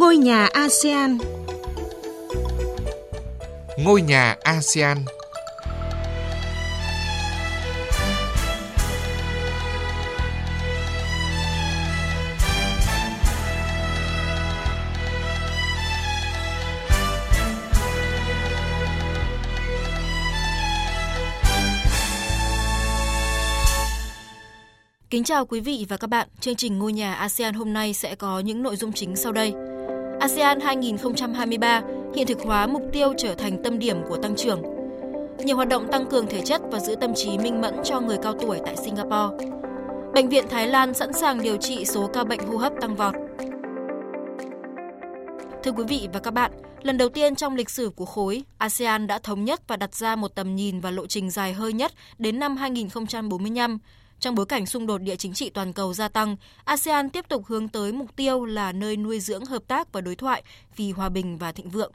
Ngôi nhà ASEAN Ngôi nhà ASEAN Kính chào quý vị và các bạn. Chương trình Ngôi nhà ASEAN hôm nay sẽ có những nội dung chính sau đây. ASEAN 2023 hiện thực hóa mục tiêu trở thành tâm điểm của tăng trưởng. Nhiều hoạt động tăng cường thể chất và giữ tâm trí minh mẫn cho người cao tuổi tại Singapore. Bệnh viện Thái Lan sẵn sàng điều trị số ca bệnh hô hấp tăng vọt. Thưa quý vị và các bạn, lần đầu tiên trong lịch sử của khối, ASEAN đã thống nhất và đặt ra một tầm nhìn và lộ trình dài hơi nhất đến năm 2045 trong bối cảnh xung đột địa chính trị toàn cầu gia tăng, ASEAN tiếp tục hướng tới mục tiêu là nơi nuôi dưỡng hợp tác và đối thoại vì hòa bình và thịnh vượng.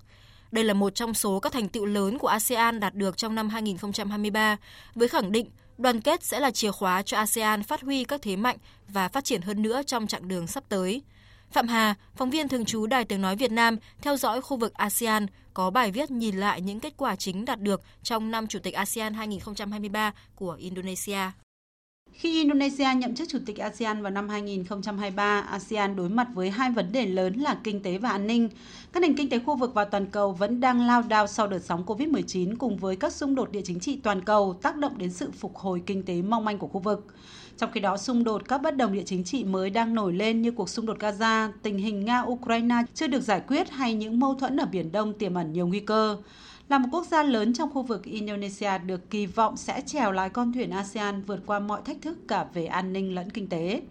Đây là một trong số các thành tựu lớn của ASEAN đạt được trong năm 2023, với khẳng định đoàn kết sẽ là chìa khóa cho ASEAN phát huy các thế mạnh và phát triển hơn nữa trong chặng đường sắp tới. Phạm Hà, phóng viên thường trú Đài Tiếng Nói Việt Nam, theo dõi khu vực ASEAN, có bài viết nhìn lại những kết quả chính đạt được trong năm Chủ tịch ASEAN 2023 của Indonesia. Khi Indonesia nhậm chức Chủ tịch ASEAN vào năm 2023, ASEAN đối mặt với hai vấn đề lớn là kinh tế và an ninh. Các nền kinh tế khu vực và toàn cầu vẫn đang lao đao sau đợt sóng COVID-19 cùng với các xung đột địa chính trị toàn cầu tác động đến sự phục hồi kinh tế mong manh của khu vực. Trong khi đó, xung đột các bất đồng địa chính trị mới đang nổi lên như cuộc xung đột Gaza, tình hình Nga-Ukraine chưa được giải quyết hay những mâu thuẫn ở Biển Đông tiềm ẩn nhiều nguy cơ. Là một quốc gia lớn trong khu vực, Indonesia được kỳ vọng sẽ trèo lái con thuyền ASEAN vượt qua mọi thách thức cả về an ninh lẫn kinh tế.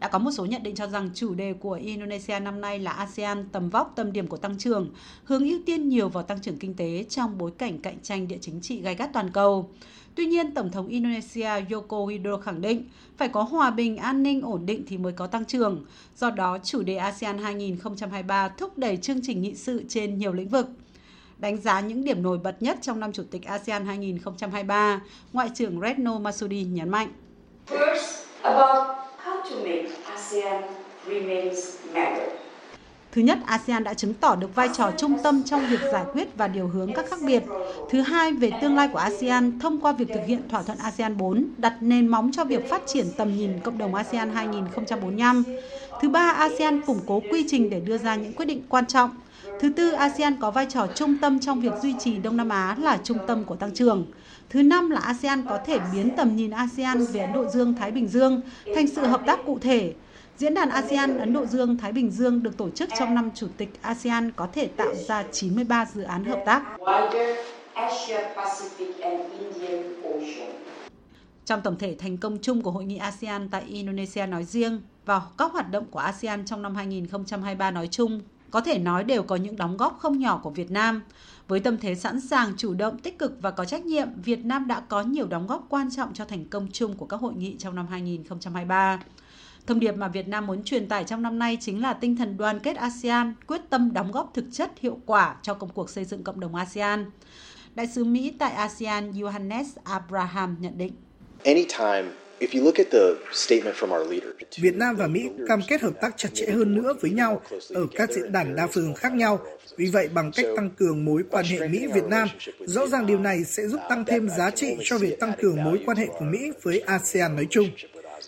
Đã có một số nhận định cho rằng chủ đề của Indonesia năm nay là ASEAN tầm vóc tâm điểm của tăng trưởng, hướng ưu tiên nhiều vào tăng trưởng kinh tế trong bối cảnh cạnh tranh địa chính trị gai gắt toàn cầu. Tuy nhiên, Tổng thống Indonesia Joko Widodo khẳng định phải có hòa bình, an ninh, ổn định thì mới có tăng trưởng. Do đó, chủ đề ASEAN 2023 thúc đẩy chương trình nghị sự trên nhiều lĩnh vực đánh giá những điểm nổi bật nhất trong năm Chủ tịch ASEAN 2023, Ngoại trưởng Retno Masudi nhấn mạnh. First, about to make ASEAN remains member. Thứ nhất, ASEAN đã chứng tỏ được vai trò trung tâm trong việc giải quyết và điều hướng các khác biệt. Thứ hai, về tương lai của ASEAN thông qua việc thực hiện thỏa thuận ASEAN 4, đặt nền móng cho việc phát triển tầm nhìn cộng đồng ASEAN 2045. Thứ ba, ASEAN củng cố quy trình để đưa ra những quyết định quan trọng. Thứ tư, ASEAN có vai trò trung tâm trong việc duy trì Đông Nam Á là trung tâm của tăng trưởng. Thứ năm là ASEAN có thể biến tầm nhìn ASEAN về Ấn Độ Dương-Thái Bình Dương thành sự hợp tác cụ thể. Diễn đàn ASEAN Ấn Độ Dương-Thái Bình Dương được tổ chức trong năm Chủ tịch ASEAN có thể tạo ra 93 dự án hợp tác. Trong tổng thể thành công chung của hội nghị ASEAN tại Indonesia nói riêng và các hoạt động của ASEAN trong năm 2023 nói chung có thể nói đều có những đóng góp không nhỏ của Việt Nam. Với tâm thế sẵn sàng, chủ động, tích cực và có trách nhiệm, Việt Nam đã có nhiều đóng góp quan trọng cho thành công chung của các hội nghị trong năm 2023. Thông điệp mà Việt Nam muốn truyền tải trong năm nay chính là tinh thần đoàn kết ASEAN, quyết tâm đóng góp thực chất hiệu quả cho công cuộc xây dựng cộng đồng ASEAN. Đại sứ Mỹ tại ASEAN Johannes Abraham nhận định. Anytime Việt Nam và Mỹ cam kết hợp tác chặt chẽ hơn nữa với nhau ở các diễn đàn đa phương khác nhau. Vì vậy, bằng cách tăng cường mối quan hệ Mỹ-Việt Nam, rõ ràng điều này sẽ giúp tăng thêm giá trị cho việc tăng cường mối quan hệ của Mỹ với ASEAN nói chung.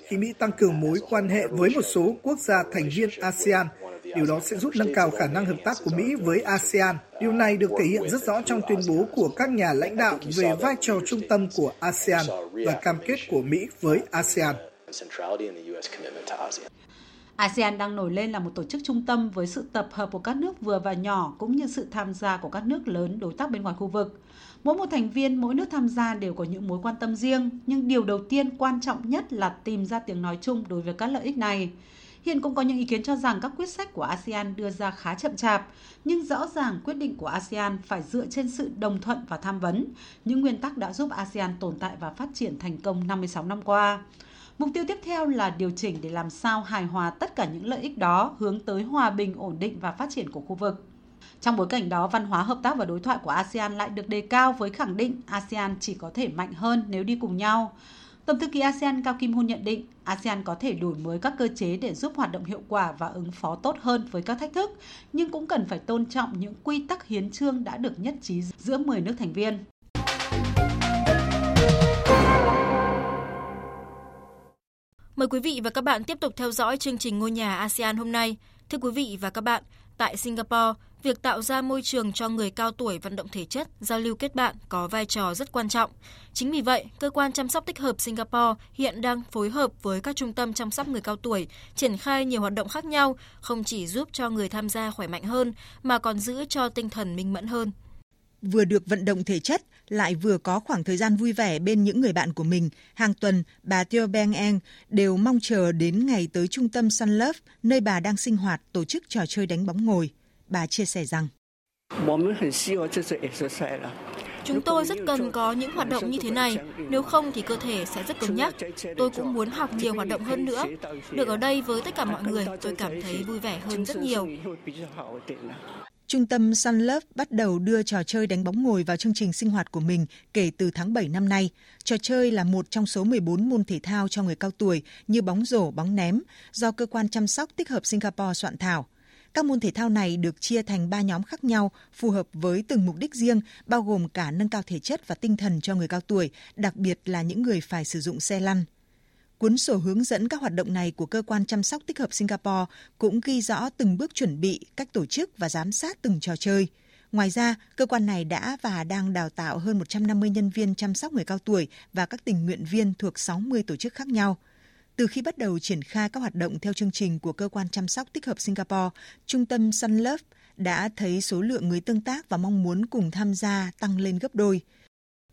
Khi Mỹ tăng cường mối quan hệ với một số quốc gia thành viên ASEAN, Điều đó sẽ giúp nâng cao khả năng hợp tác của Mỹ với ASEAN. Điều này được thể hiện rất rõ trong tuyên bố của các nhà lãnh đạo về vai trò trung tâm của ASEAN và cam kết của Mỹ với ASEAN. ASEAN đang nổi lên là một tổ chức trung tâm với sự tập hợp của các nước vừa và nhỏ cũng như sự tham gia của các nước lớn đối tác bên ngoài khu vực. Mỗi một thành viên, mỗi nước tham gia đều có những mối quan tâm riêng, nhưng điều đầu tiên quan trọng nhất là tìm ra tiếng nói chung đối với các lợi ích này. Hiện cũng có những ý kiến cho rằng các quyết sách của ASEAN đưa ra khá chậm chạp, nhưng rõ ràng quyết định của ASEAN phải dựa trên sự đồng thuận và tham vấn, những nguyên tắc đã giúp ASEAN tồn tại và phát triển thành công 56 năm qua. Mục tiêu tiếp theo là điều chỉnh để làm sao hài hòa tất cả những lợi ích đó hướng tới hòa bình, ổn định và phát triển của khu vực. Trong bối cảnh đó, văn hóa hợp tác và đối thoại của ASEAN lại được đề cao với khẳng định ASEAN chỉ có thể mạnh hơn nếu đi cùng nhau. Tổng thư ký ASEAN Cao Kim Hun nhận định ASEAN có thể đổi mới các cơ chế để giúp hoạt động hiệu quả và ứng phó tốt hơn với các thách thức, nhưng cũng cần phải tôn trọng những quy tắc hiến trương đã được nhất trí giữa 10 nước thành viên. Mời quý vị và các bạn tiếp tục theo dõi chương trình Ngôi nhà ASEAN hôm nay. Thưa quý vị và các bạn, tại Singapore, việc tạo ra môi trường cho người cao tuổi vận động thể chất, giao lưu kết bạn có vai trò rất quan trọng. Chính vì vậy, cơ quan chăm sóc tích hợp Singapore hiện đang phối hợp với các trung tâm chăm sóc người cao tuổi, triển khai nhiều hoạt động khác nhau, không chỉ giúp cho người tham gia khỏe mạnh hơn mà còn giữ cho tinh thần minh mẫn hơn vừa được vận động thể chất, lại vừa có khoảng thời gian vui vẻ bên những người bạn của mình. Hàng tuần, bà Theo Beng Eng đều mong chờ đến ngày tới trung tâm Sun Love, nơi bà đang sinh hoạt tổ chức trò chơi đánh bóng ngồi. Bà chia sẻ rằng, Chúng tôi rất cần có những hoạt động như thế này, nếu không thì cơ thể sẽ rất cứng nhắc. Tôi cũng muốn học nhiều hoạt động hơn nữa. Được ở đây với tất cả mọi người, tôi cảm thấy vui vẻ hơn rất nhiều. Trung tâm Sun Love bắt đầu đưa trò chơi đánh bóng ngồi vào chương trình sinh hoạt của mình kể từ tháng 7 năm nay. Trò chơi là một trong số 14 môn thể thao cho người cao tuổi như bóng rổ, bóng ném, do cơ quan chăm sóc tích hợp Singapore soạn thảo. Các môn thể thao này được chia thành 3 nhóm khác nhau, phù hợp với từng mục đích riêng, bao gồm cả nâng cao thể chất và tinh thần cho người cao tuổi, đặc biệt là những người phải sử dụng xe lăn. Cuốn sổ hướng dẫn các hoạt động này của cơ quan chăm sóc tích hợp Singapore cũng ghi rõ từng bước chuẩn bị, cách tổ chức và giám sát từng trò chơi. Ngoài ra, cơ quan này đã và đang đào tạo hơn 150 nhân viên chăm sóc người cao tuổi và các tình nguyện viên thuộc 60 tổ chức khác nhau. Từ khi bắt đầu triển khai các hoạt động theo chương trình của cơ quan chăm sóc tích hợp Singapore, trung tâm Sun Love đã thấy số lượng người tương tác và mong muốn cùng tham gia tăng lên gấp đôi.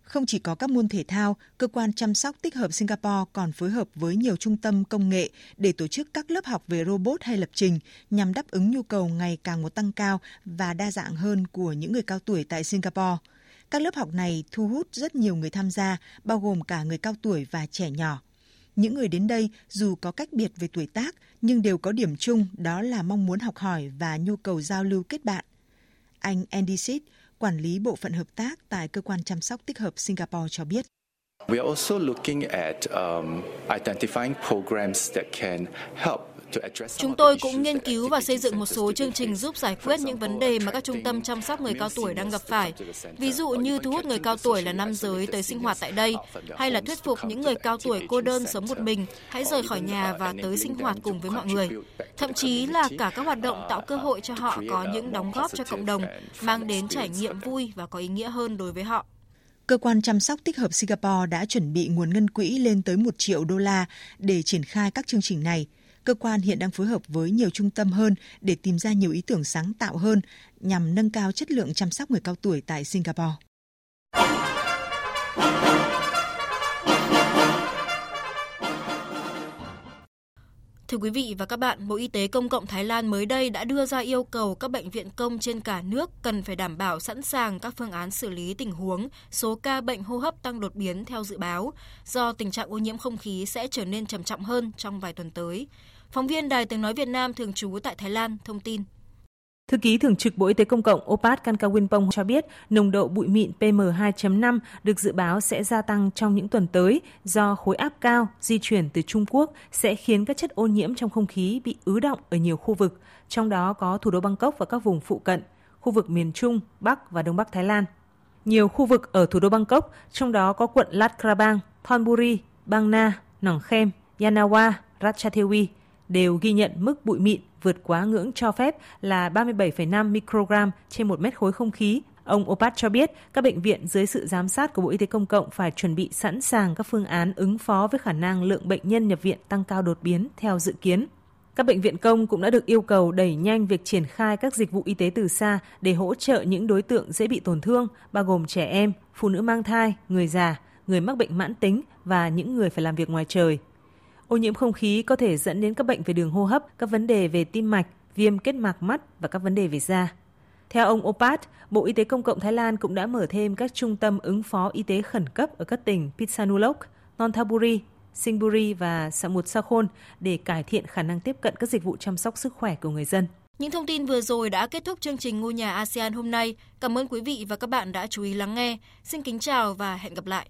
Không chỉ có các môn thể thao, cơ quan chăm sóc tích hợp Singapore còn phối hợp với nhiều trung tâm công nghệ để tổ chức các lớp học về robot hay lập trình nhằm đáp ứng nhu cầu ngày càng một tăng cao và đa dạng hơn của những người cao tuổi tại Singapore. Các lớp học này thu hút rất nhiều người tham gia, bao gồm cả người cao tuổi và trẻ nhỏ. Những người đến đây dù có cách biệt về tuổi tác nhưng đều có điểm chung đó là mong muốn học hỏi và nhu cầu giao lưu kết bạn. Anh Andy Sid, quản lý bộ phận hợp tác tại cơ quan chăm sóc tích hợp Singapore cho biết. We are also looking at um, identifying programs that can help Chúng tôi cũng nghiên cứu và xây dựng một số chương trình giúp giải quyết những vấn đề mà các trung tâm chăm sóc người cao tuổi đang gặp phải. Ví dụ như thu hút người cao tuổi là nam giới tới sinh hoạt tại đây, hay là thuyết phục những người cao tuổi cô đơn sống một mình hãy rời khỏi nhà và tới sinh hoạt cùng với mọi người. Thậm chí là cả các hoạt động tạo cơ hội cho họ có những đóng góp cho cộng đồng, mang đến trải nghiệm vui và có ý nghĩa hơn đối với họ. Cơ quan chăm sóc tích hợp Singapore đã chuẩn bị nguồn ngân quỹ lên tới 1 triệu đô la để triển khai các chương trình này cơ quan hiện đang phối hợp với nhiều trung tâm hơn để tìm ra nhiều ý tưởng sáng tạo hơn nhằm nâng cao chất lượng chăm sóc người cao tuổi tại Singapore. Thưa quý vị và các bạn, Bộ Y tế Công cộng Thái Lan mới đây đã đưa ra yêu cầu các bệnh viện công trên cả nước cần phải đảm bảo sẵn sàng các phương án xử lý tình huống số ca bệnh hô hấp tăng đột biến theo dự báo, do tình trạng ô nhiễm không khí sẽ trở nên trầm trọng hơn trong vài tuần tới. Phóng viên Đài Tiếng Nói Việt Nam thường trú tại Thái Lan thông tin. Thư ký Thường trực Bộ Y tế Công cộng Opat Kankawinpong cho biết nồng độ bụi mịn PM2.5 được dự báo sẽ gia tăng trong những tuần tới do khối áp cao di chuyển từ Trung Quốc sẽ khiến các chất ô nhiễm trong không khí bị ứ động ở nhiều khu vực, trong đó có thủ đô Bangkok và các vùng phụ cận, khu vực miền Trung, Bắc và Đông Bắc Thái Lan. Nhiều khu vực ở thủ đô Bangkok, trong đó có quận Lat Krabang, Thonburi, Bang Na, Nong Khem, Yanawa, Ratchathewi đều ghi nhận mức bụi mịn vượt quá ngưỡng cho phép là 37,5 microgram trên một mét khối không khí. Ông Opat cho biết các bệnh viện dưới sự giám sát của Bộ Y tế Công cộng phải chuẩn bị sẵn sàng các phương án ứng phó với khả năng lượng bệnh nhân nhập viện tăng cao đột biến theo dự kiến. Các bệnh viện công cũng đã được yêu cầu đẩy nhanh việc triển khai các dịch vụ y tế từ xa để hỗ trợ những đối tượng dễ bị tổn thương, bao gồm trẻ em, phụ nữ mang thai, người già, người mắc bệnh mãn tính và những người phải làm việc ngoài trời. Ô nhiễm không khí có thể dẫn đến các bệnh về đường hô hấp, các vấn đề về tim mạch, viêm kết mạc mắt và các vấn đề về da. Theo ông Opat, Bộ Y tế Công cộng Thái Lan cũng đã mở thêm các trung tâm ứng phó y tế khẩn cấp ở các tỉnh Pitsanulok, Nonthaburi, Singburi và Samut Sakhon để cải thiện khả năng tiếp cận các dịch vụ chăm sóc sức khỏe của người dân. Những thông tin vừa rồi đã kết thúc chương trình Ngôi nhà ASEAN hôm nay. Cảm ơn quý vị và các bạn đã chú ý lắng nghe. Xin kính chào và hẹn gặp lại.